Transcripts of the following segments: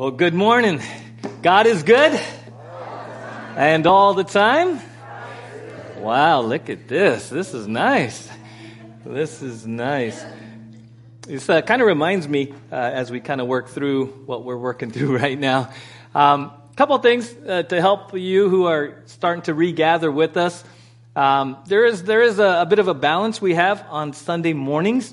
Well, good morning. God is good and all the time. Wow, look at this. This is nice. This is nice. This uh, kind of reminds me uh, as we kind of work through what we're working through right now. A um, couple things uh, to help you who are starting to regather with us. Um, there is there is a, a bit of a balance we have on Sunday mornings,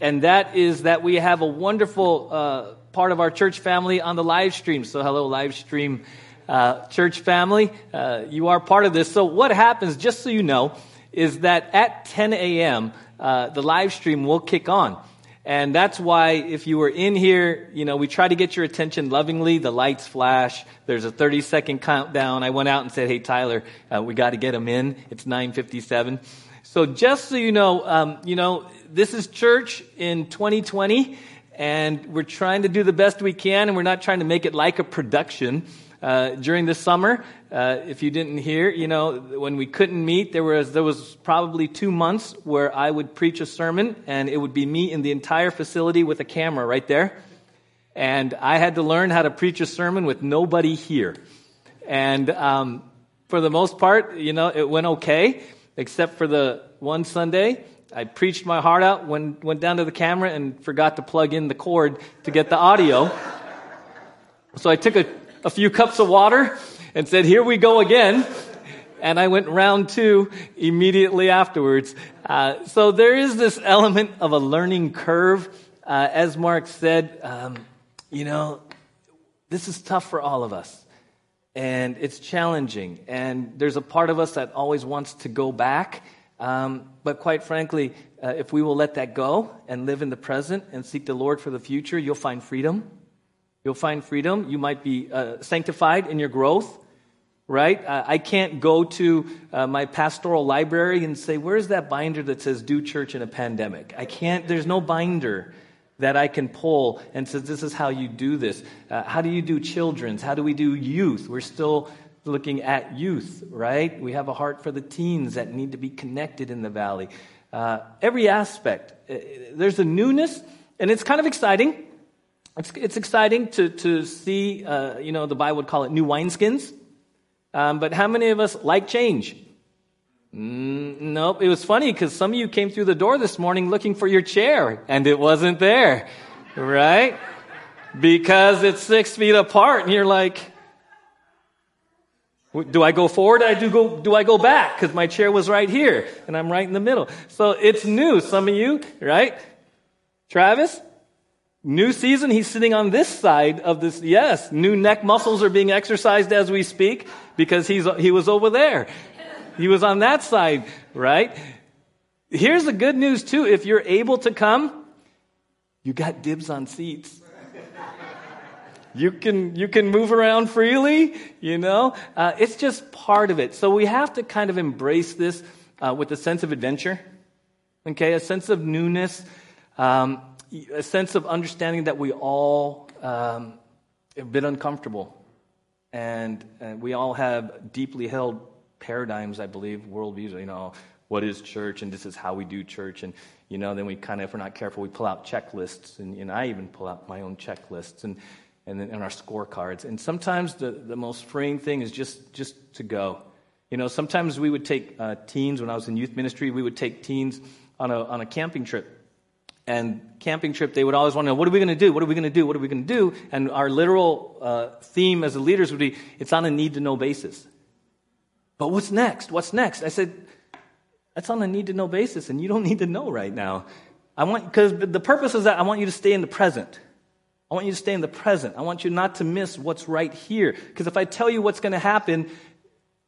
and that is that we have a wonderful uh, part of our church family on the live stream. So, hello, live stream uh, church family. Uh, you are part of this. So, what happens, just so you know, is that at 10 a.m., uh, the live stream will kick on. And that's why if you were in here, you know, we try to get your attention lovingly. The lights flash. There's a 30 second countdown. I went out and said, Hey, Tyler, uh, we got to get them in. It's 957. So just so you know, um, you know, this is church in 2020 and we're trying to do the best we can, and we're not trying to make it like a production. Uh, during the summer, uh, if you didn't hear, you know, when we couldn't meet, there was there was probably two months where I would preach a sermon, and it would be me in the entire facility with a camera right there, and I had to learn how to preach a sermon with nobody here, and um, for the most part, you know, it went okay, except for the one Sunday I preached my heart out, went, went down to the camera and forgot to plug in the cord to get the audio. So I took a, a few cups of water and said, here we go again. And I went round two immediately afterwards. Uh, so there is this element of a learning curve. Uh, as Mark said, um, you know, this is tough for all of us. And it's challenging. And there's a part of us that always wants to go back um, but quite frankly, uh, if we will let that go and live in the present and seek the Lord for the future, you'll find freedom. You'll find freedom. You might be uh, sanctified in your growth, right? Uh, I can't go to uh, my pastoral library and say, Where's that binder that says do church in a pandemic? I can't, there's no binder that I can pull and says, This is how you do this. Uh, how do you do children's? How do we do youth? We're still looking at youth, right? We have a heart for the teens that need to be connected in the valley. Uh, every aspect. Uh, there's a newness, and it's kind of exciting. It's, it's exciting to, to see, uh, you know, the Bible would call it new wineskins. Um, but how many of us like change? Mm, nope. It was funny because some of you came through the door this morning looking for your chair, and it wasn't there, right? Because it's six feet apart, and you're like, do I go forward? I do go, do I go back? Because my chair was right here and I'm right in the middle. So it's new. Some of you, right? Travis, new season. He's sitting on this side of this. Yes, new neck muscles are being exercised as we speak because he's, he was over there. He was on that side, right? Here's the good news too. If you're able to come, you got dibs on seats. You can, you can move around freely, you know? Uh, it's just part of it. So we have to kind of embrace this uh, with a sense of adventure, okay? A sense of newness, um, a sense of understanding that we all um, have been uncomfortable. And, and we all have deeply held paradigms, I believe, worldviews, you know, what is church and this is how we do church. And, you know, then we kind of, if we're not careful, we pull out checklists. And, I even pull out my own checklists. And, and then in our scorecards. And sometimes the, the most freeing thing is just, just to go. You know, sometimes we would take uh, teens, when I was in youth ministry, we would take teens on a, on a camping trip. And camping trip, they would always want to know, what are we going to do? What are we going to do? What are we going to do? And our literal uh, theme as the leaders would be, it's on a need to know basis. But what's next? What's next? I said, that's on a need to know basis, and you don't need to know right now. I want, because the purpose is that I want you to stay in the present. I want you to stay in the present. I want you not to miss what's right here. Because if I tell you what's going to happen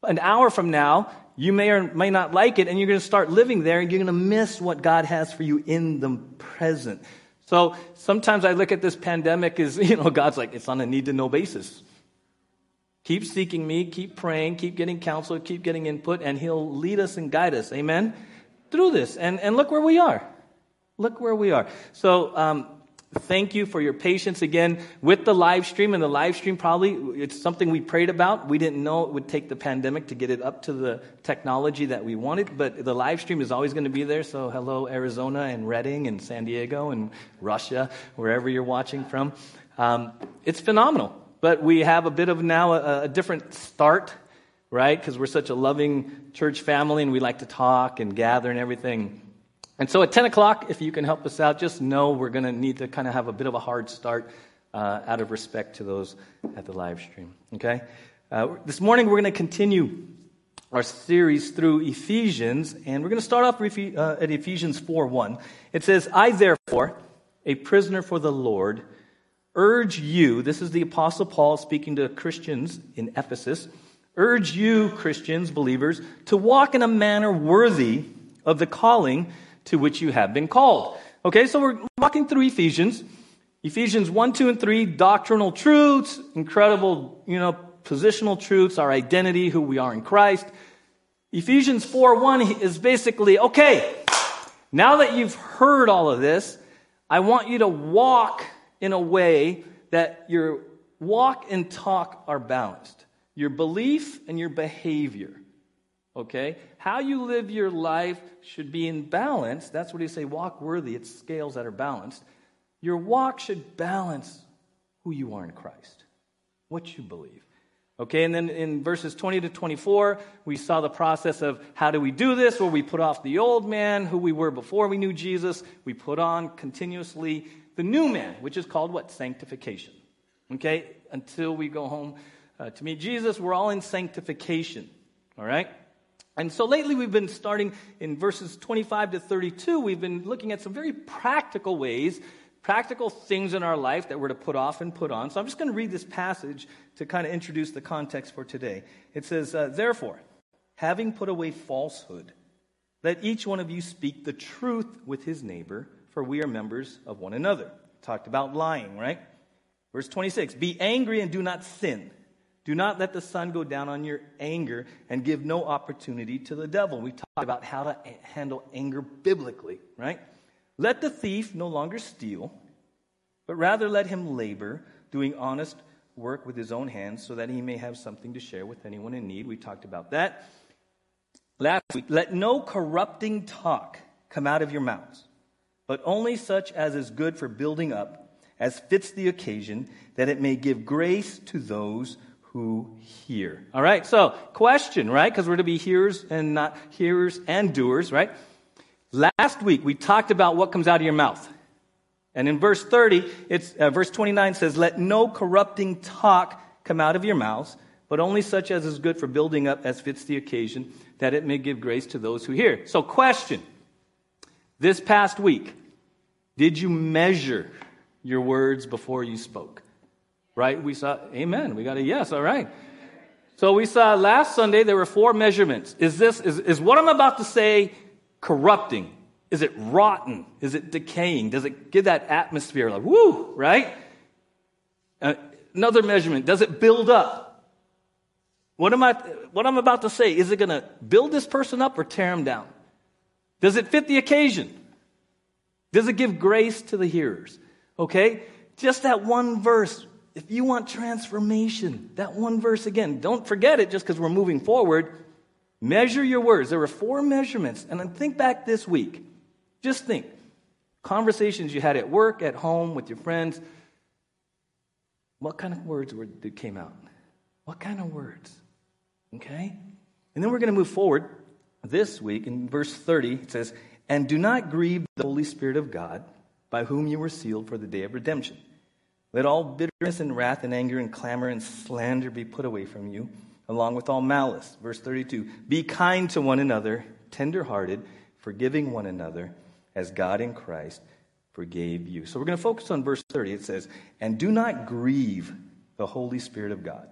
an hour from now, you may or may not like it, and you're going to start living there, and you're going to miss what God has for you in the present. So sometimes I look at this pandemic as, you know, God's like, it's on a need to know basis. Keep seeking me, keep praying, keep getting counsel, keep getting input, and He'll lead us and guide us. Amen? Through this. And, and look where we are. Look where we are. So, um, Thank you for your patience again with the live stream. And the live stream probably, it's something we prayed about. We didn't know it would take the pandemic to get it up to the technology that we wanted, but the live stream is always going to be there. So hello, Arizona and Redding and San Diego and Russia, wherever you're watching from. Um, it's phenomenal, but we have a bit of now a, a different start, right? Because we're such a loving church family and we like to talk and gather and everything. And so at 10 o'clock, if you can help us out, just know we're going to need to kind of have a bit of a hard start uh, out of respect to those at the live stream. Okay? Uh, this morning, we're going to continue our series through Ephesians, and we're going to start off uh, at Ephesians 4 1. It says, I therefore, a prisoner for the Lord, urge you, this is the Apostle Paul speaking to Christians in Ephesus, urge you, Christians, believers, to walk in a manner worthy of the calling to which you have been called. Okay, so we're walking through Ephesians. Ephesians 1, 2, and 3, doctrinal truths, incredible, you know, positional truths, our identity, who we are in Christ. Ephesians 4 1 is basically okay, now that you've heard all of this, I want you to walk in a way that your walk and talk are balanced. Your belief and your behavior. Okay? How you live your life should be in balance. That's what he say, walk worthy. It's scales that are balanced. Your walk should balance who you are in Christ, what you believe. Okay, and then in verses 20 to 24, we saw the process of how do we do this, where we put off the old man, who we were before we knew Jesus. We put on continuously the new man, which is called what? Sanctification. Okay, until we go home uh, to meet Jesus, we're all in sanctification. All right? And so lately we've been starting in verses 25 to 32, we've been looking at some very practical ways practical things in our life that we're to put off and put on. So I'm just going to read this passage to kind of introduce the context for today. It says, uh, Therefore, having put away falsehood, let each one of you speak the truth with his neighbor, for we are members of one another. Talked about lying, right? Verse 26 Be angry and do not sin. Do not let the sun go down on your anger and give no opportunity to the devil. We talked about how to handle anger biblically, right? Let the thief no longer steal, but rather let him labor, doing honest work with his own hands, so that he may have something to share with anyone in need. We talked about that. Last week, let no corrupting talk come out of your mouths, but only such as is good for building up, as fits the occasion, that it may give grace to those who hear. All right, so question, right? Because we're to be hearers and not hearers and doers, right? Last week, we talked about what comes out of your mouth. And in verse 30, it's, uh, verse 29 says, Let no corrupting talk come out of your mouths, but only such as is good for building up as fits the occasion, that it may give grace to those who hear. So, question This past week, did you measure your words before you spoke? Right? We saw, amen. We got a yes, all right. So we saw last Sunday there were four measurements. Is this, is, is what I'm about to say corrupting? Is it rotten? Is it decaying? Does it give that atmosphere like, woo, right? Uh, another measurement, does it build up? What am I, what I'm about to say, is it going to build this person up or tear him down? Does it fit the occasion? Does it give grace to the hearers? Okay? Just that one verse. If you want transformation, that one verse again, don't forget it just because we're moving forward. Measure your words. There were four measurements. And then think back this week. Just think. Conversations you had at work, at home, with your friends. What kind of words were, that came out? What kind of words? Okay? And then we're going to move forward this week in verse 30. It says, And do not grieve the Holy Spirit of God, by whom you were sealed for the day of redemption. Let all bitterness and wrath and anger and clamor and slander be put away from you along with all malice. Verse 32 Be kind to one another, tenderhearted, forgiving one another, as God in Christ forgave you. So we're going to focus on verse 30. It says, And do not grieve the Holy Spirit of God,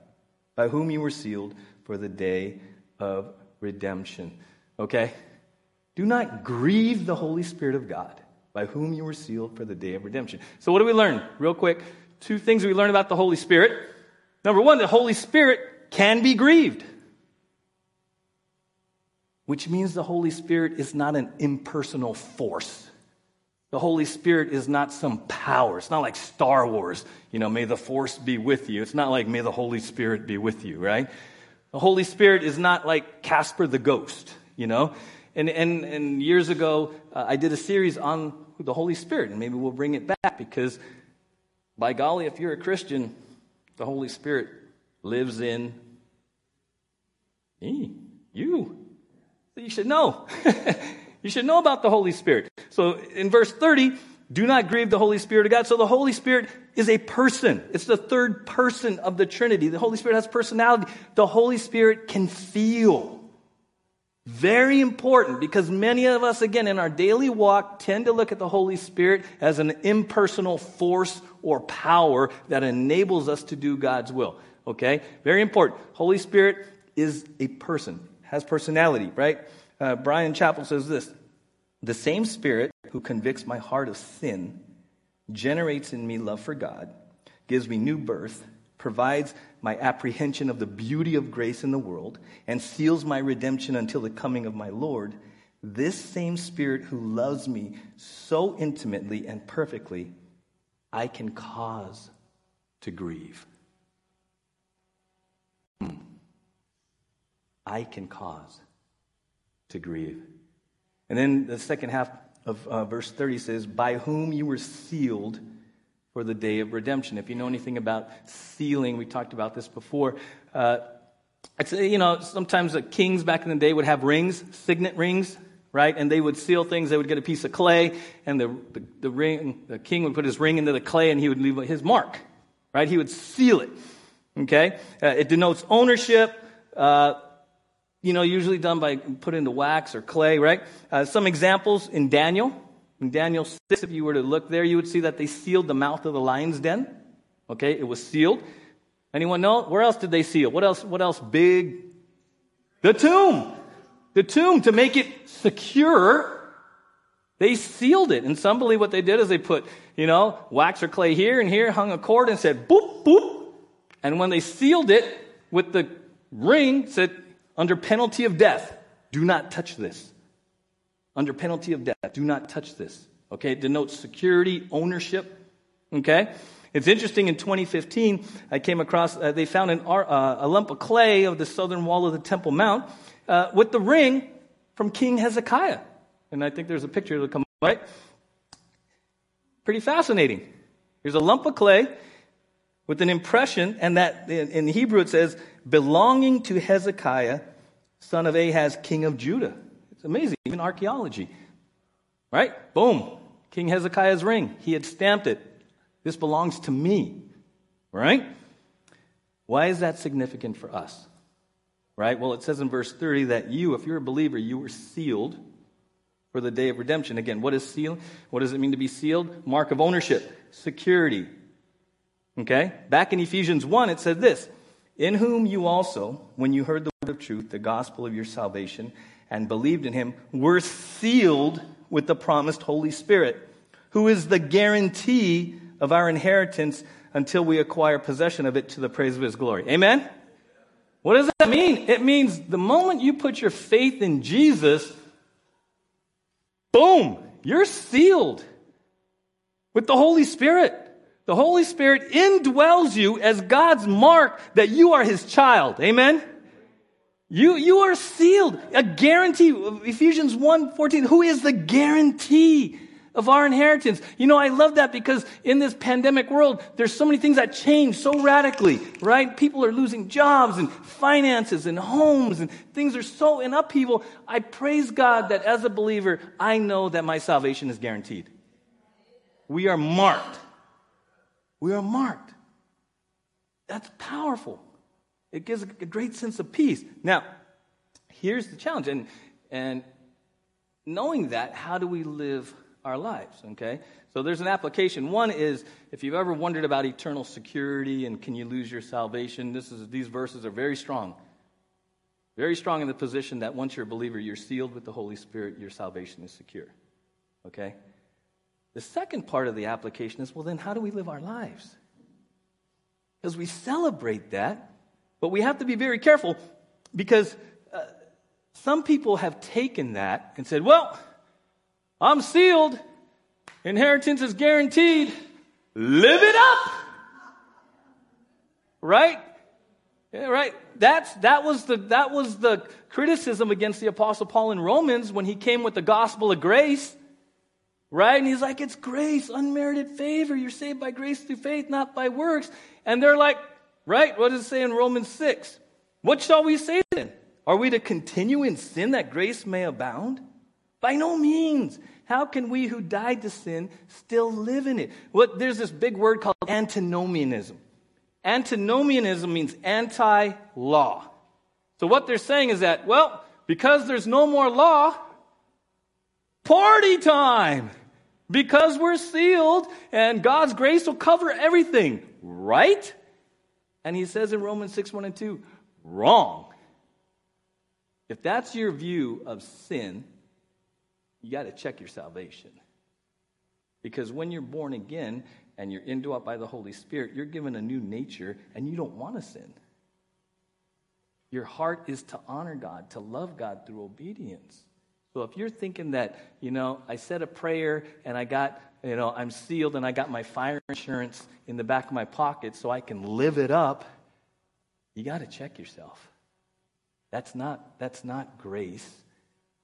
by whom you were sealed for the day of redemption. Okay? Do not grieve the Holy Spirit of God, by whom you were sealed for the day of redemption. So, what do we learn? Real quick, two things we learn about the Holy Spirit. Number one, the Holy Spirit can be grieved. Which means the Holy Spirit is not an impersonal force. The Holy Spirit is not some power. It's not like Star Wars, you know, may the force be with you. It's not like may the Holy Spirit be with you, right? The Holy Spirit is not like Casper the ghost, you know? And, and, and years ago, uh, I did a series on the Holy Spirit, and maybe we'll bring it back because By golly, if you're a Christian, the Holy Spirit lives in me, you. You should know. you should know about the Holy Spirit. So in verse 30, do not grieve the Holy Spirit of God. So the Holy Spirit is a person. It's the third person of the Trinity. The Holy Spirit has personality. The Holy Spirit can feel. Very important because many of us, again, in our daily walk, tend to look at the Holy Spirit as an impersonal force or power that enables us to do God's will. Okay? Very important. Holy Spirit is a person, has personality, right? Uh, Bryan Chapell says this The same Spirit who convicts my heart of sin generates in me love for God, gives me new birth, provides my apprehension of the beauty of grace in the world, and seals my redemption until the coming of my Lord, this same Spirit who loves me so intimately and perfectly, I can cause to grieve. Hmm. I can cause to grieve. And then the second half of uh, verse 30 says, By whom you were sealed for the day of redemption. If you know anything about sealing, we talked about this before. Uh, you know, sometimes the kings back in the day would have rings, signet rings, right? And they would seal things. They would get a piece of clay, and the, the, the ring, the king would put his ring into the clay, and he would leave his mark, right? He would seal it. Okay, uh, it denotes ownership. Uh, you know, usually done by put into wax or clay, right? Uh, some examples in Daniel. In Daniel 6, if you were to look there, you would see that they sealed the mouth of the lion's den. Okay, it was sealed. Anyone know? Where else did they seal? What else? What else big? The tomb. The tomb to make it secure. They sealed it. And some believe what they did is they put, you know, wax or clay here and here, hung a cord and said, boop, boop. And when they sealed it with the ring, said, under penalty of death, do not touch this under penalty of death. Do not touch this. Okay, it denotes security, ownership. Okay, it's interesting. In 2015, I came across uh, they found an, uh, a lump of clay of the southern wall of the Temple Mount uh, with the ring from King Hezekiah, and I think there's a picture that'll come up, right. Pretty fascinating. Here's a lump of clay with an impression, and that in Hebrew it says belonging to Hezekiah, son of Ahaz, king of Judah. It's amazing, even archaeology. Right? Boom. King Hezekiah's ring. He had stamped it. This belongs to me. Right? Why is that significant for us? Right? Well, it says in verse 30 that you, if you're a believer, you were sealed for the day of redemption. Again, what is sealed? What does it mean to be sealed? Mark of ownership, security. Okay? Back in Ephesians 1, it said this In whom you also, when you heard the word of truth, the gospel of your salvation, and believed in him were sealed with the promised Holy Spirit, who is the guarantee of our inheritance until we acquire possession of it to the praise of his glory. Amen? What does that mean? It means the moment you put your faith in Jesus, boom, you're sealed with the Holy Spirit. The Holy Spirit indwells you as God's mark that you are his child. Amen? You, you are sealed. A guarantee. Ephesians 1 14. Who is the guarantee of our inheritance? You know, I love that because in this pandemic world, there's so many things that change so radically, right? People are losing jobs and finances and homes and things are so in upheaval. I praise God that as a believer, I know that my salvation is guaranteed. We are marked. We are marked. That's powerful. It gives a great sense of peace. Now, here's the challenge. And, and knowing that, how do we live our lives? Okay? So there's an application. One is if you've ever wondered about eternal security and can you lose your salvation, this is, these verses are very strong. Very strong in the position that once you're a believer, you're sealed with the Holy Spirit, your salvation is secure. Okay? The second part of the application is well, then how do we live our lives? Because we celebrate that, but we have to be very careful because uh, some people have taken that and said, well, I'm sealed, inheritance is guaranteed, live it up. Right? Yeah, right. That's, that, was the, that was the criticism against the Apostle Paul in Romans when he came with the gospel of grace. Right? And he's like, it's grace, unmerited favor. You're saved by grace through faith, not by works. And they're like, right? What does it say in Romans 6? What shall we say then? Are we to continue in sin that grace may abound? By no means. How can we who died to sin still live in it? What, there's this big word called antinomianism. Antinomianism means anti law. So what they're saying is that, well, because there's no more law, party time. Because we're sealed and God's grace will cover everything, right? And he says in Romans 6 1 and 2, wrong. If that's your view of sin, you got to check your salvation. Because when you're born again and you're indwelt by the Holy Spirit, you're given a new nature and you don't want to sin. Your heart is to honor God, to love God through obedience. So if you're thinking that, you know, I said a prayer and I got, you know, I'm sealed and I got my fire insurance in the back of my pocket so I can live it up, you got to check yourself. That's not, that's not grace.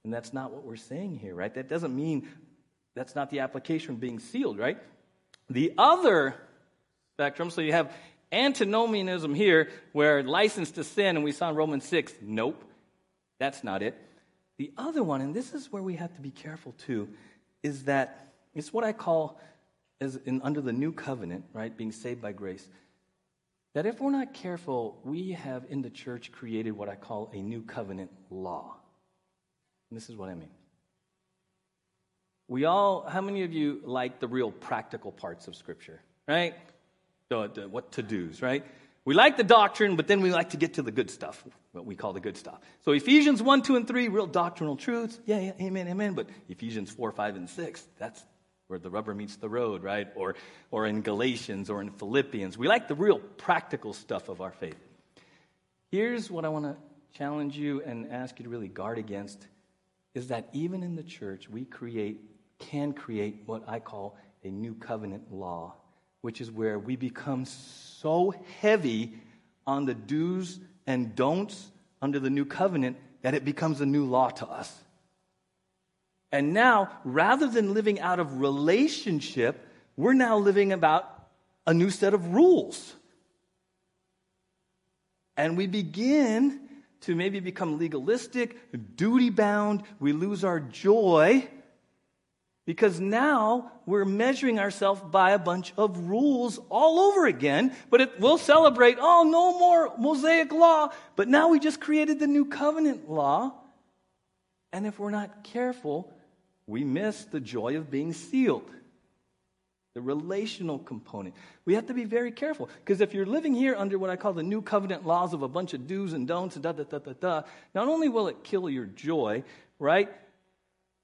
And that's not what we're saying here, right? That doesn't mean that's not the application of being sealed, right? The other spectrum, so you have antinomianism here, where license to sin, and we saw in Romans 6, nope, that's not it. The other one, and this is where we have to be careful too, is that it's what I call as in under the new covenant, right, being saved by grace. That if we're not careful, we have in the church created what I call a new covenant law. And this is what I mean. We all, how many of you like the real practical parts of Scripture, right? The, the, what to do's, right? We like the doctrine, but then we like to get to the good stuff, what we call the good stuff. So Ephesians 1, 2, and 3, real doctrinal truths. Yeah, yeah, amen, amen. But Ephesians 4, 5, and 6, that's where the rubber meets the road, right? Or, or in Galatians or in Philippians. We like the real practical stuff of our faith. Here's what I want to challenge you and ask you to really guard against is that even in the church, we create, can create what I call a new covenant law, which is where we become so heavy on the do's and don'ts under the new covenant that it becomes a new law to us. And now, rather than living out of relationship, we're now living about a new set of rules. And we begin to maybe become legalistic, duty bound. We lose our joy because now we're measuring ourselves by a bunch of rules all over again. But it, we'll celebrate, oh, no more Mosaic law. But now we just created the new covenant law. And if we're not careful, we miss the joy of being sealed the relational component. We have to be very careful because if you're living here under what I call the new covenant laws of a bunch of do's and don'ts da da da da da, not only will it kill your joy, right?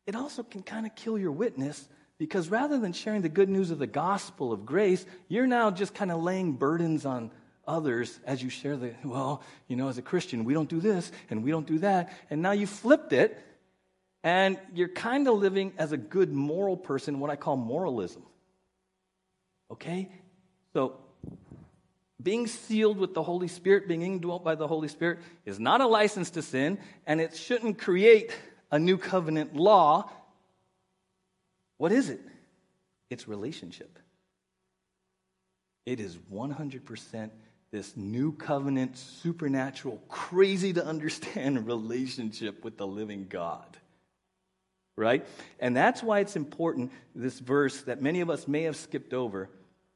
It also can kind of kill your witness because rather than sharing the good news of the gospel of grace, you're now just kind of laying burdens on others as you share the, well, you know, as a Christian, we don't do this and we don't do that. And now you flipped it and you're kind of living as a good moral person, what I call moralism. Okay? So, being sealed with the Holy Spirit, being indwelt by the Holy Spirit, is not a license to sin, and it shouldn't create a new covenant law. What is it? It's relationship. It is 100% this new covenant, supernatural, crazy to understand relationship with the living God right? And that's why it's important, this verse that many of us may have skipped over,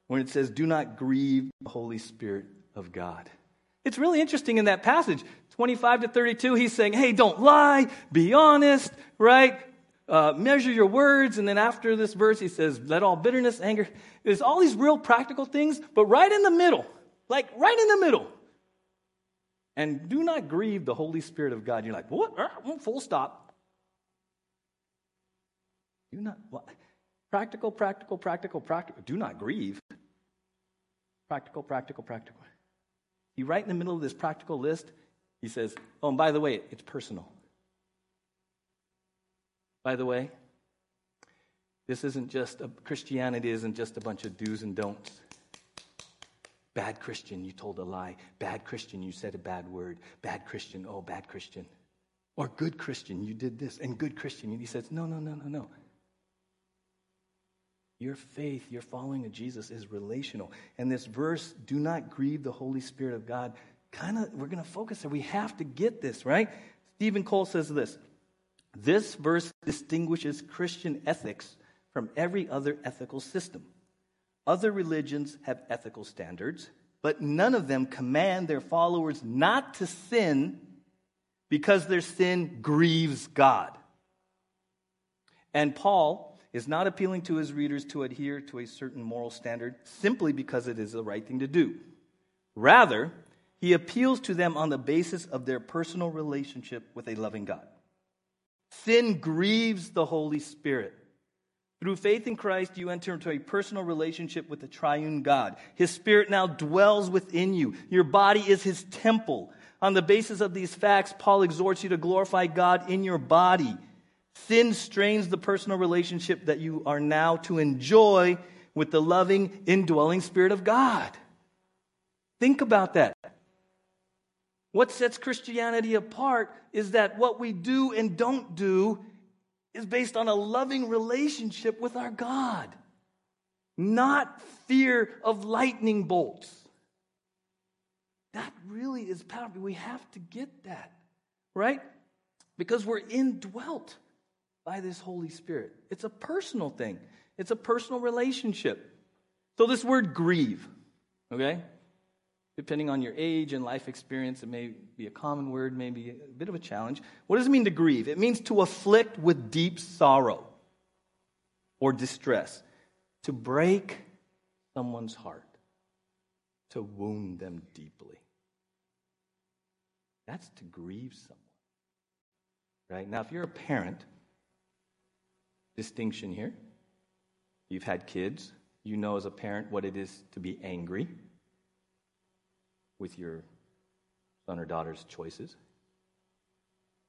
when it says, Do not grieve the Holy Spirit of God. It's really interesting in that passage, 25 to 32, he's saying, Hey, don't lie, be honest, right? Uh, measure your words. And then after this verse, he says, Let all bitterness, anger. There's all these real practical things, but right in the middle, like right in the middle. And do not grieve the Holy Spirit of God. You're like, What? Full stop. Do not, what? Practical, practical, practical, practical. Do not grieve. Practical, practical, practical. He right in the middle of this practical list, he says, Oh, and by the way, it's personal. By the way, this isn't just a, Christianity isn't just a bunch of do's and don'ts. Bad Christian, you told a lie. Bad Christian, you said a bad word. Bad Christian, oh, bad Christian. Or good Christian, you did this. And good Christian, he says, no, no, no, no, no. Your faith, your following of Jesus is relational. And this verse, do not grieve the Holy Spirit of God, kind of, we're going to focus there. We have to get this, right? Steven Cole says this This verse distinguishes Christian ethics from every other ethical system. Other religions have ethical standards, but none of them command their followers not to sin because their sin grieves God. And Paul is not appealing to his readers to adhere to a certain moral standard simply because it is the right thing to do. Rather, he appeals to them on the basis of their personal relationship with a loving God. Sin grieves the Holy Spirit. Through faith in Christ, you enter into a personal relationship with the triune God. His Spirit now dwells within you. Your body is His temple. On the basis of these facts, Paul exhorts you to glorify God in your body. Sin strains the personal relationship that you are now to enjoy with the loving, indwelling Spirit of God. Think about that. What sets Christianity apart is that what we do and don't do is based on a loving relationship with our God, not fear of lightning bolts. That really is powerful. We have to get that, right? Because we're indwelt by this Holy Spirit. It's a personal thing, it's a personal relationship. So, this word grieve, okay? Depending on your age and life experience, it may be a common word, maybe a bit of a challenge. What does it mean to grieve? It means to afflict with deep sorrow or distress, to break someone's heart, to wound them deeply. That's to grieve someone. Right? Now, if you're a parent, distinction here. You've had kids, you know as a parent what it is to be angry with your son or daughter's choices.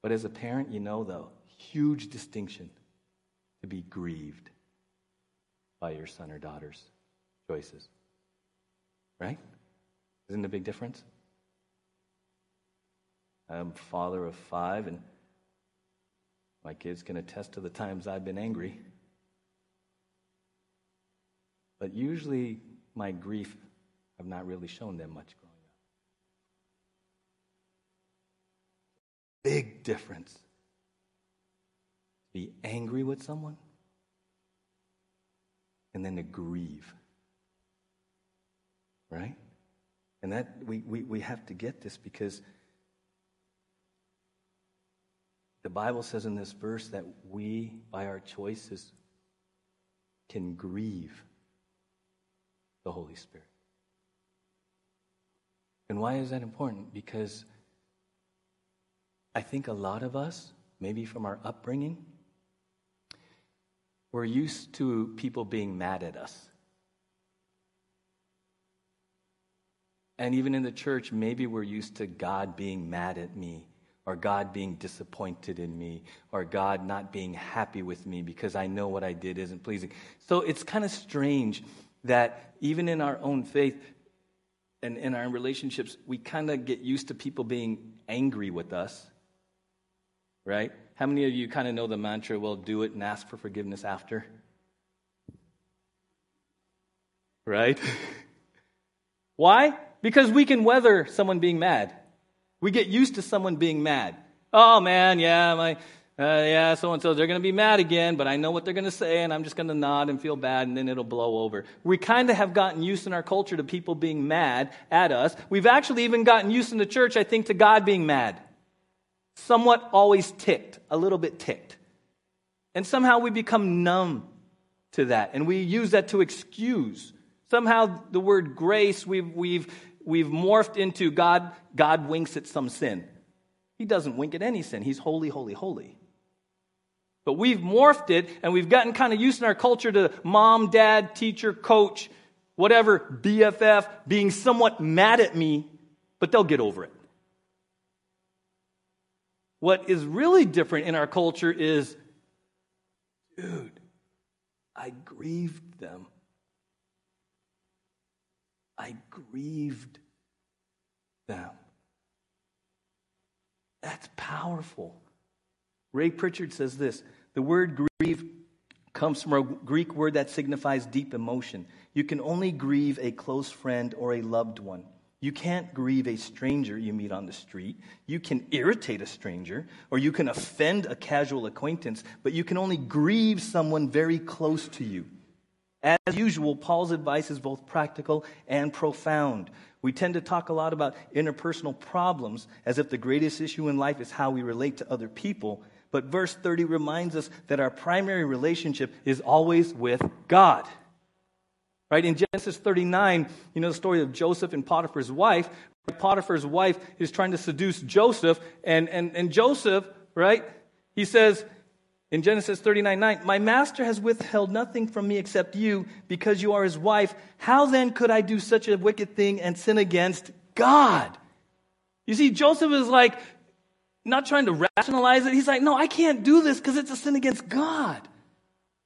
But as a parent, you know the huge distinction to be grieved by your son or daughter's choices. Right? Isn't it a big difference? I'm father of five, and my kids can attest to the times I've been angry. But usually, my grief, I've not really shown them much Big difference. Be angry with someone and then to grieve. Right? And that we, we, we have to get this because the Bible says in this verse that we, by our choices, can grieve the Holy Spirit. And why is that important? Because I think a lot of us, maybe from our upbringing, we're used to people being mad at us. And even in the church, maybe we're used to God being mad at me, or God being disappointed in me, or God not being happy with me because I know what I did isn't pleasing. So it's kind of strange that even in our own faith and in our relationships, we kind of get used to people being angry with us right? How many of you kind of know the mantra, well, do it and ask for forgiveness after? Right? Why? Because we can weather someone being mad. We get used to someone being mad. Oh man, yeah, my, uh, yeah, so and so, they're going to be mad again, but I know what they're going to say, and I'm just going to nod and feel bad, and then it'll blow over. We kind of have gotten used in our culture to people being mad at us. We've actually even gotten used in the church, I think, to God being mad somewhat always ticked, a little bit ticked. And somehow we become numb to that, and we use that to excuse. Somehow the word grace we've, we've, we've morphed into God, God winks at some sin. He doesn't wink at any sin. He's holy, holy, holy. But we've morphed it, and we've gotten kind of used in our culture to mom, dad, teacher, coach, whatever, BFF, being somewhat mad at me, but they'll get over it. What is really different in our culture is, dude, I grieved them. I grieved them. That's powerful. Ray Pritchard says this the word grieve comes from a Greek word that signifies deep emotion. You can only grieve a close friend or a loved one. You can't grieve a stranger you meet on the street. You can irritate a stranger, or you can offend a casual acquaintance, but you can only grieve someone very close to you. As usual, Paul's advice is both practical and profound. We tend to talk a lot about interpersonal problems as if the greatest issue in life is how we relate to other people. But verse 30 reminds us that our primary relationship is always with God. Right? In Genesis 39, you know the story of Joseph and Potiphar's wife. Potiphar's wife is trying to seduce Joseph, and, and, and Joseph, right? He says in Genesis 39 9, My master has withheld nothing from me except you, because you are his wife. How then could I do such a wicked thing and sin against God? You see, Joseph is like not trying to rationalize it. He's like, No, I can't do this because it's a sin against God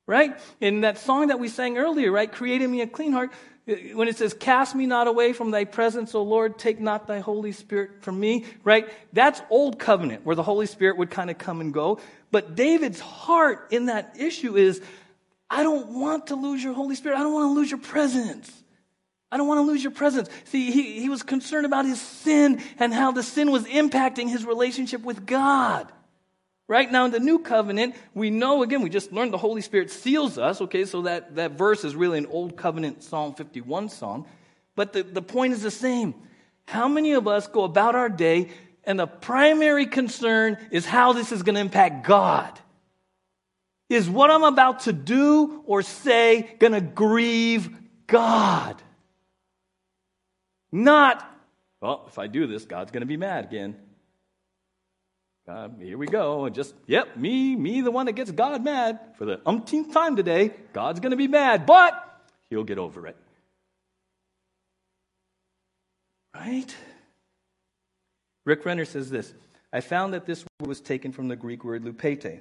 right? In that song that we sang earlier, right? Creating me a clean heart. Uh, when it says, Cast me not away from thy presence, O Lord, take not thy Holy Spirit from me, right? That's old covenant where the Holy Spirit would kind of come and go. But David's heart in that issue is, I don't want to lose your Holy Spirit. I don't want to lose your presence. I don't want to lose your presence. See, he, he was concerned about his sin and how the sin was impacting his relationship with God. Right now in the new covenant, we know again, we just learned the Holy Spirit seals us. Okay, so that, that verse is really an old covenant Psalm 51 song. But the, the point is the same. How many of us go about our day and the primary concern is how this is going to impact God? Is what I'm about to do or say going to grieve God? Not, well, if I do this, God's going to be mad again. Uh, here we go. And just, yep, me, me, the one that gets God mad for the umpteenth time today. God's going to be mad, but he'll get over it. Right? Rick Renner says this I found that this word was taken from the Greek word lupete.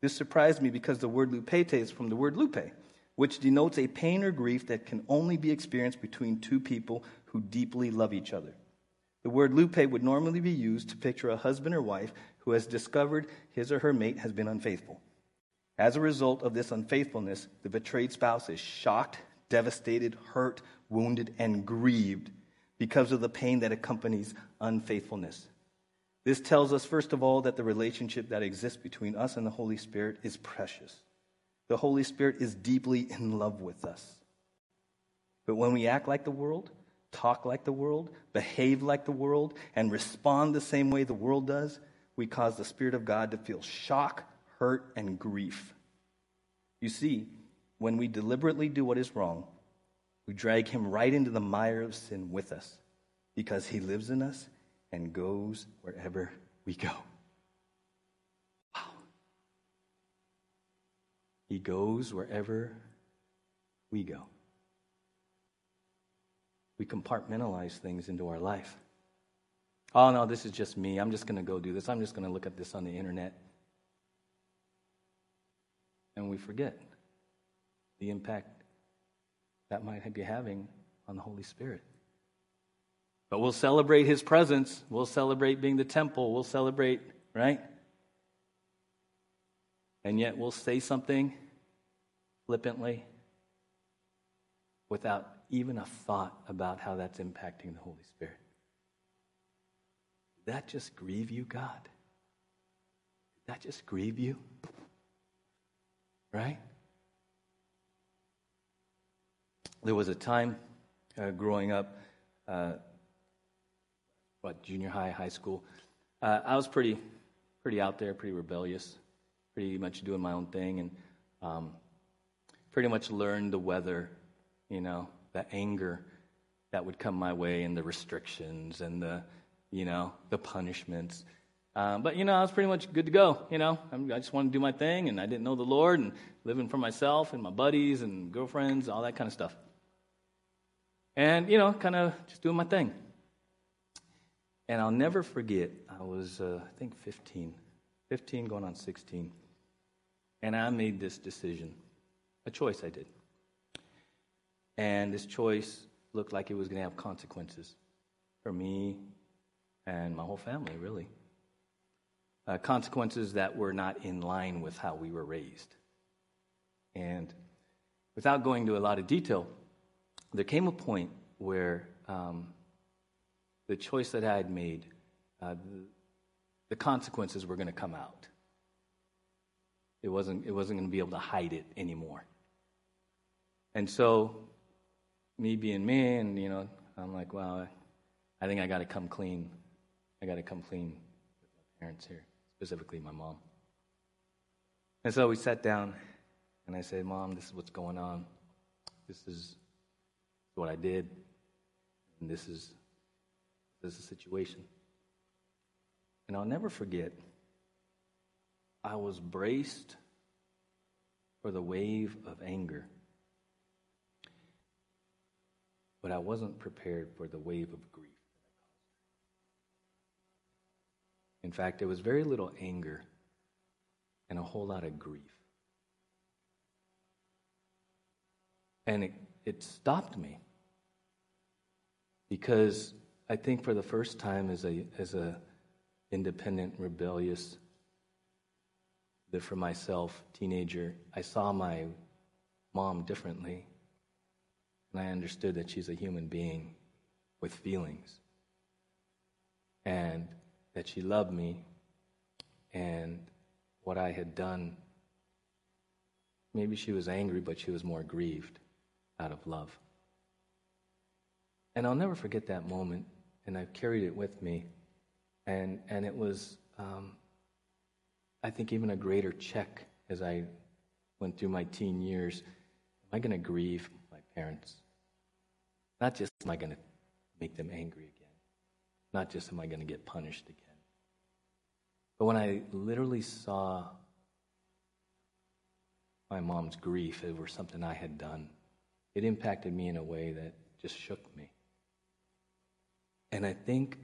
This surprised me because the word lupete is from the word lupe, which denotes a pain or grief that can only be experienced between two people who deeply love each other. The word lupe would normally be used to picture a husband or wife who has discovered his or her mate has been unfaithful. As a result of this unfaithfulness, the betrayed spouse is shocked, devastated, hurt, wounded, and grieved because of the pain that accompanies unfaithfulness. This tells us, first of all, that the relationship that exists between us and the Holy Spirit is precious. The Holy Spirit is deeply in love with us. But when we act like the world, talk like the world, behave like the world, and respond the same way the world does, we cause the Spirit of God to feel shock, hurt, and grief. You see, when we deliberately do what is wrong, we drag him right into the mire of sin with us because he lives in us and goes wherever we go. Wow. He goes wherever we go we compartmentalize things into our life. Oh, no, this is just me. I'm just going to go do this. I'm just going to look at this on the internet. And we forget the impact that might be having on the Holy Spirit. But we'll celebrate His presence. We'll celebrate being the temple. We'll celebrate, right? And yet we'll say something flippantly without even a thought about how that's impacting the Holy Spirit. Did that just grieve you, God? Did that just grieve you? Right? There was a time uh, growing up, uh, what, junior high, high school. Uh, I was pretty, pretty out there, pretty rebellious, pretty much doing my own thing, and um, pretty much learned the weather, you know, the anger that would come my way and the restrictions and the, you know, the punishments. Um, but, you know, I was pretty much good to go. You know, I just wanted to do my thing, and I didn't know the Lord, and living for myself and my buddies and girlfriends, all that kind of stuff. And, you know, kind of just doing my thing. And I'll never forget, I was, uh, I think, 15, 15 going on 16. And I made this decision, a choice I did. And this choice looked like it was going to have consequences for me and my whole family, really. Uh, consequences that were not in line with how we were raised. And without going into a lot of detail, there came a point where um, the choice that I had made, uh, the, the consequences were going to come out. It wasn't, it wasn't going to be able to hide it anymore. And so, me being me, and you know, I'm like, well, I think I got to come clean. I got to come clean with my parents here, specifically my mom. And so we sat down, and I said, Mom, this is what's going on. This is what I did, and this is this is the situation. And I'll never forget, I was braced for the wave of anger. But I wasn't prepared for the wave of grief. In fact, there was very little anger and a whole lot of grief. And it, it stopped me because I think for the first time as a, as a independent, rebellious, live for myself teenager, I saw my mom differently. And I understood that she's a human being with feelings. And that she loved me. And what I had done, maybe she was angry, but she was more grieved out of love. And I'll never forget that moment and I've carried it with me. And, and it was, um, I think, even a greater check as I went through my teen years. Am I going to grieve parents? Not just am I going to make them angry again, not just am I going to get punished again. But when I literally saw my mom's grief over something I had done, it impacted me in a way that just shook me. And I think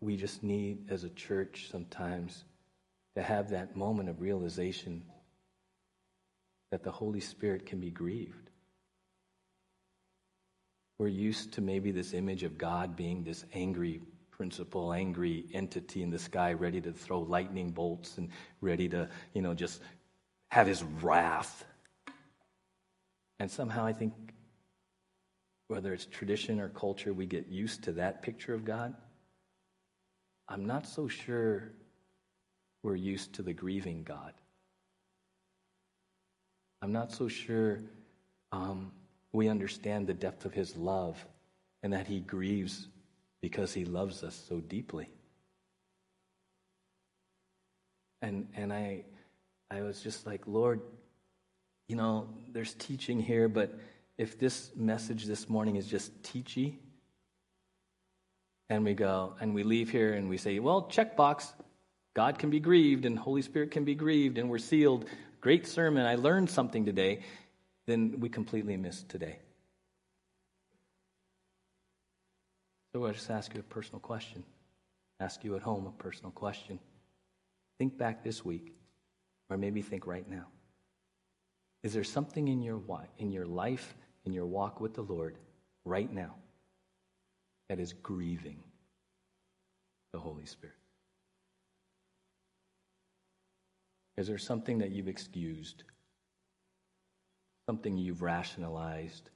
we just need, as a church, sometimes to have that moment of realization that the Holy Spirit can be grieved. We're used to maybe this image of God being this angry principle, angry entity in the sky, ready to throw lightning bolts and ready to, you know, just have his wrath. And somehow I think whether it's tradition or culture, we get used to that picture of God. I'm not so sure we're used to the grieving God. I'm not so sure um, we understand the depth of his love and that he grieves because he loves us so deeply. And, and I, I was just like, Lord, you know, there's teaching here, but if this message this morning is just teachy, and we go and we leave here and we say, well, checkbox, God can be grieved and Holy Spirit can be grieved and we're sealed. Great sermon. I learned something today. Then we completely miss today. So I just ask you a personal question. Ask you at home a personal question. Think back this week, or maybe think right now. Is there something in your in your life in your walk with the Lord right now that is grieving the Holy Spirit? Is there something that you've excused? Something you've rationalized?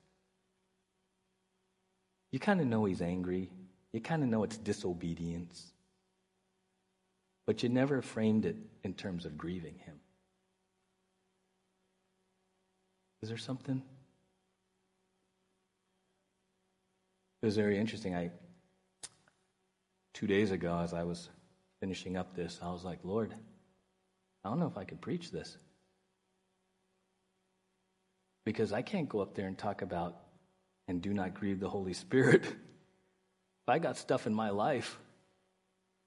You kind of know he's angry. You kind of know it's disobedience. But you never framed it in terms of grieving him. Is there something? It was very interesting. I two days ago, as I was finishing up this, I was like, Lord, I don't know if I could preach this. Because I can't go up there and talk about and do not grieve the Holy Spirit. if I got stuff in my life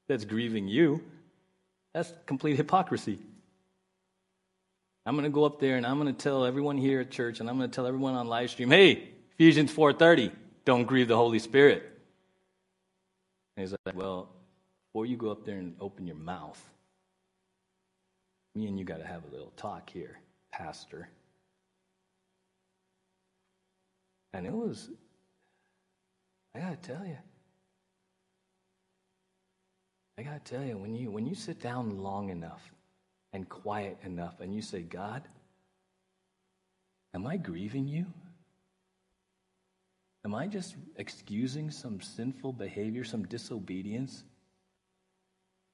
that's grieving you, that's complete hypocrisy. I'm going to go up there and I'm going to tell everyone here at church and I'm going to tell everyone on live stream, hey, Ephesians 4:30, don't grieve the Holy Spirit. And he's like, Well, before you go up there and open your mouth, me and you got to have a little talk here, Pastor. And it was, I got to tell you, I got to tell you, when you, when you sit down long enough and quiet enough and you say, God, Am I grieving you? Am I just excusing some sinful behavior, some disobedience?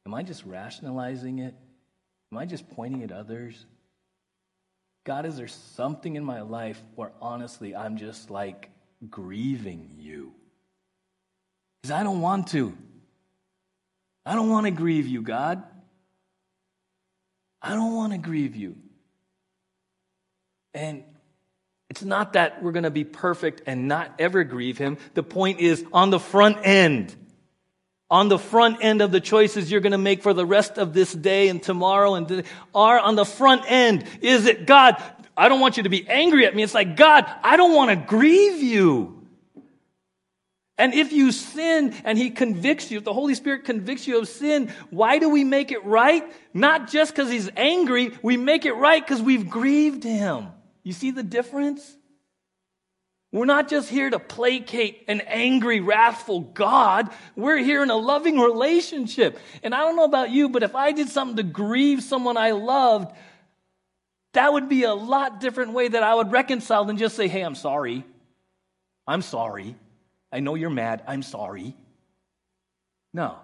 Am I just rationalizing it? Am I just pointing at others? God, is there something in my life where honestly I'm just like grieving you? Because I don't want to. I don't want to grieve you, God. I don't want to grieve you. And it's not that we're going to be perfect and not ever grieve him. The point is on the front end. On the front end of the choices you're going to make for the rest of this day and tomorrow and are on the front end. Is it God? I don't want you to be angry at me. It's like, God, I don't want to grieve you. And if you sin and He convicts you, if the Holy Spirit convicts you of sin, why do we make it right? Not just because He's angry, we make it right because we've grieved Him. You see the difference? We're not just here to placate an angry, wrathful God. We're here in a loving relationship. And I don't know about you, but if I did something to grieve someone I loved, that would be a lot different way that I would reconcile than just say, hey, I'm sorry. I'm sorry. I know you're mad. I'm sorry. No.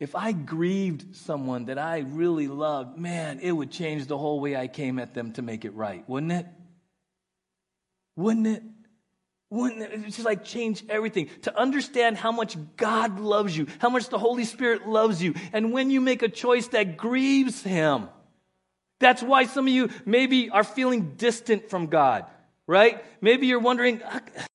If I grieved someone that I really loved, man, it would change the whole way I came at them to make it right, wouldn't it? Wouldn't it? Wouldn't it? It's just like change everything. To understand how much God loves you, how much the Holy Spirit loves you, and when you make a choice that grieves Him. That's why some of you maybe are feeling distant from God, right? Maybe you're wondering,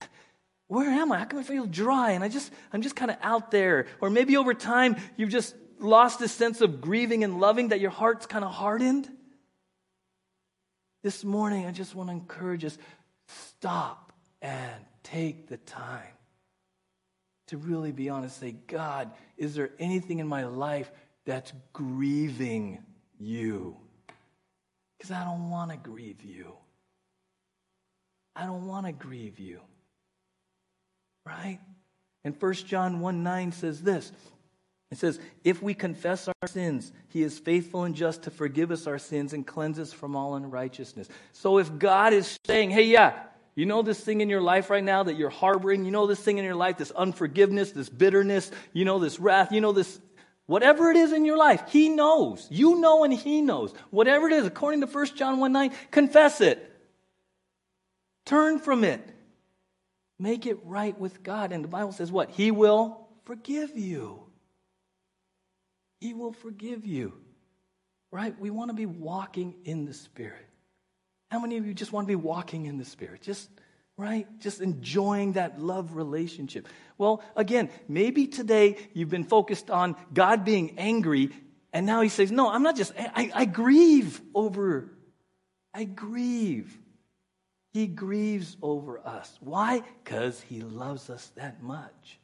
where am I? How come I feel dry and I just I'm just kind of out there? Or maybe over time you've just lost this sense of grieving and loving that your heart's kind of hardened. This morning I just want to encourage us stop and take the time to really be honest say, God, is there anything in my life that's grieving you? Because I don't want to grieve you. I don't want to grieve you. Right? And 1 John 1 9 says this. It says, If we confess our sins, he is faithful and just to forgive us our sins and cleanse us from all unrighteousness. So if God is saying, Hey, yeah, you know this thing in your life right now that you're harboring, you know this thing in your life, this unforgiveness, this bitterness, you know this wrath, you know this Whatever it is in your life, He knows. You know and He knows. Whatever it is, according to 1 John 1 9, confess it. Turn from it. Make it right with God. And the Bible says what? He will forgive you. He will forgive you. Right? We want to be walking in the Spirit. How many of you just want to be walking in the Spirit? Just, right? Just enjoying that love relationship. Well, again, maybe today you've been focused on God being angry, and now He says, No, I'm not just, I, I grieve over, I grieve he grieves over us. Why? Because he loves us that much.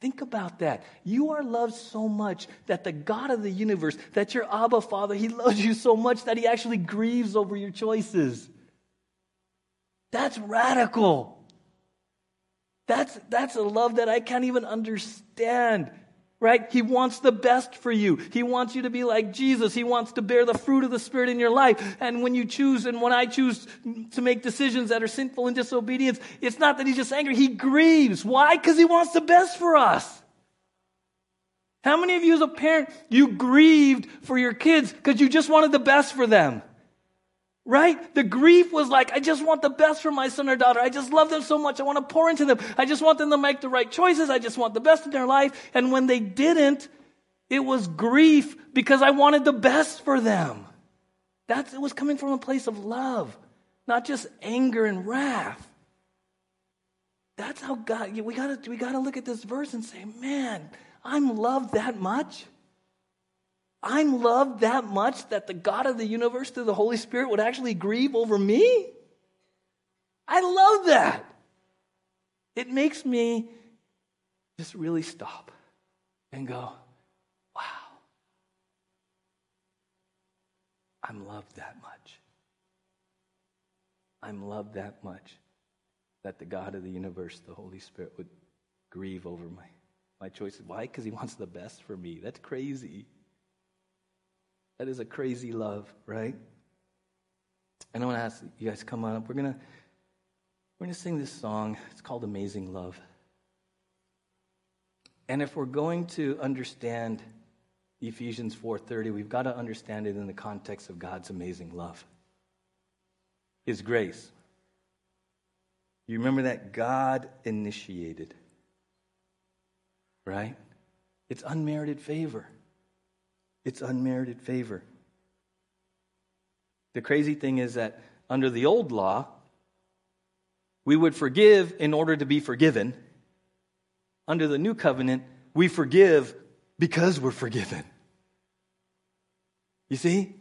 Think about that. You are loved so much that the God of the universe, that your Abba Father, he loves you so much that he actually grieves over your choices. That's radical. That's, that's a love that I can't even understand right? He wants the best for you. He wants you to be like Jesus. He wants to bear the fruit of the Spirit in your life. And when you choose, and when I choose to make decisions that are sinful and disobedience, it's not that he's just angry. He grieves. Why? Because he wants the best for us. How many of you as a parent, you grieved for your kids because you just wanted the best for them? Right? The grief was like, I just want the best for my son or daughter. I just love them so much. I want to pour into them. I just want them to make the right choices. I just want the best in their life. And when they didn't, it was grief because I wanted the best for them. That's, it was coming from a place of love, not just anger and wrath. That's how God, we gotta, we gotta look at this verse and say, man, I'm loved that much. I'm loved that much that the God of the universe through the Holy Spirit would actually grieve over me? I love that. It makes me just really stop and go, wow, I'm loved that much. I'm loved that much that the God of the universe, the Holy Spirit, would grieve over my, my choices. Why? Because he wants the best for me. That's crazy. That is a crazy love, right? And I want to ask you guys to come on up. We're to we're to sing this song. It's called Amazing Love. And if we're going to understand Ephesians 4:30, we've got to understand it in the context of God's amazing love. His grace. You remember that God initiated. Right? It's unmerited favor. It's unmerited favor. The crazy thing is that under the old law, we would forgive in order to be forgiven. Under the new covenant, we forgive because we're forgiven. You see?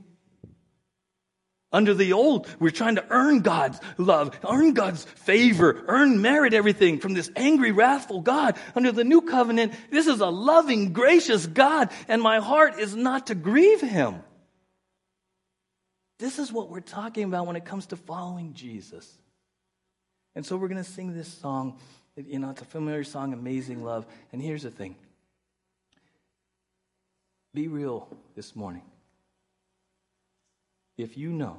Under the old, we're trying to earn God's love, earn God's favor, earn merit everything from this angry, wrathful God. Under the new covenant, this is a loving, gracious God, and my heart is not to grieve him. This is what we're talking about when it comes to following Jesus. And so we're going to sing this song. You know, it's a familiar song, Amazing Love. And here's the thing be real this morning. If you know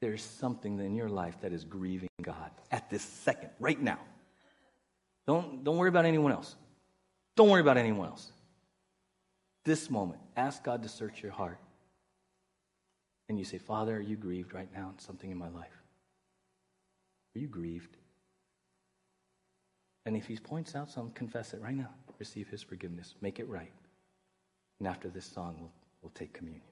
there's something in your life that is grieving God at this second, right now, don't, don't worry about anyone else. Don't worry about anyone else. This moment, ask God to search your heart. And you say, Father, are you grieved right now in something in my life? Are you grieved? And if he points out something, confess it right now. Receive his forgiveness. Make it right. And after this song, we'll, we'll take communion.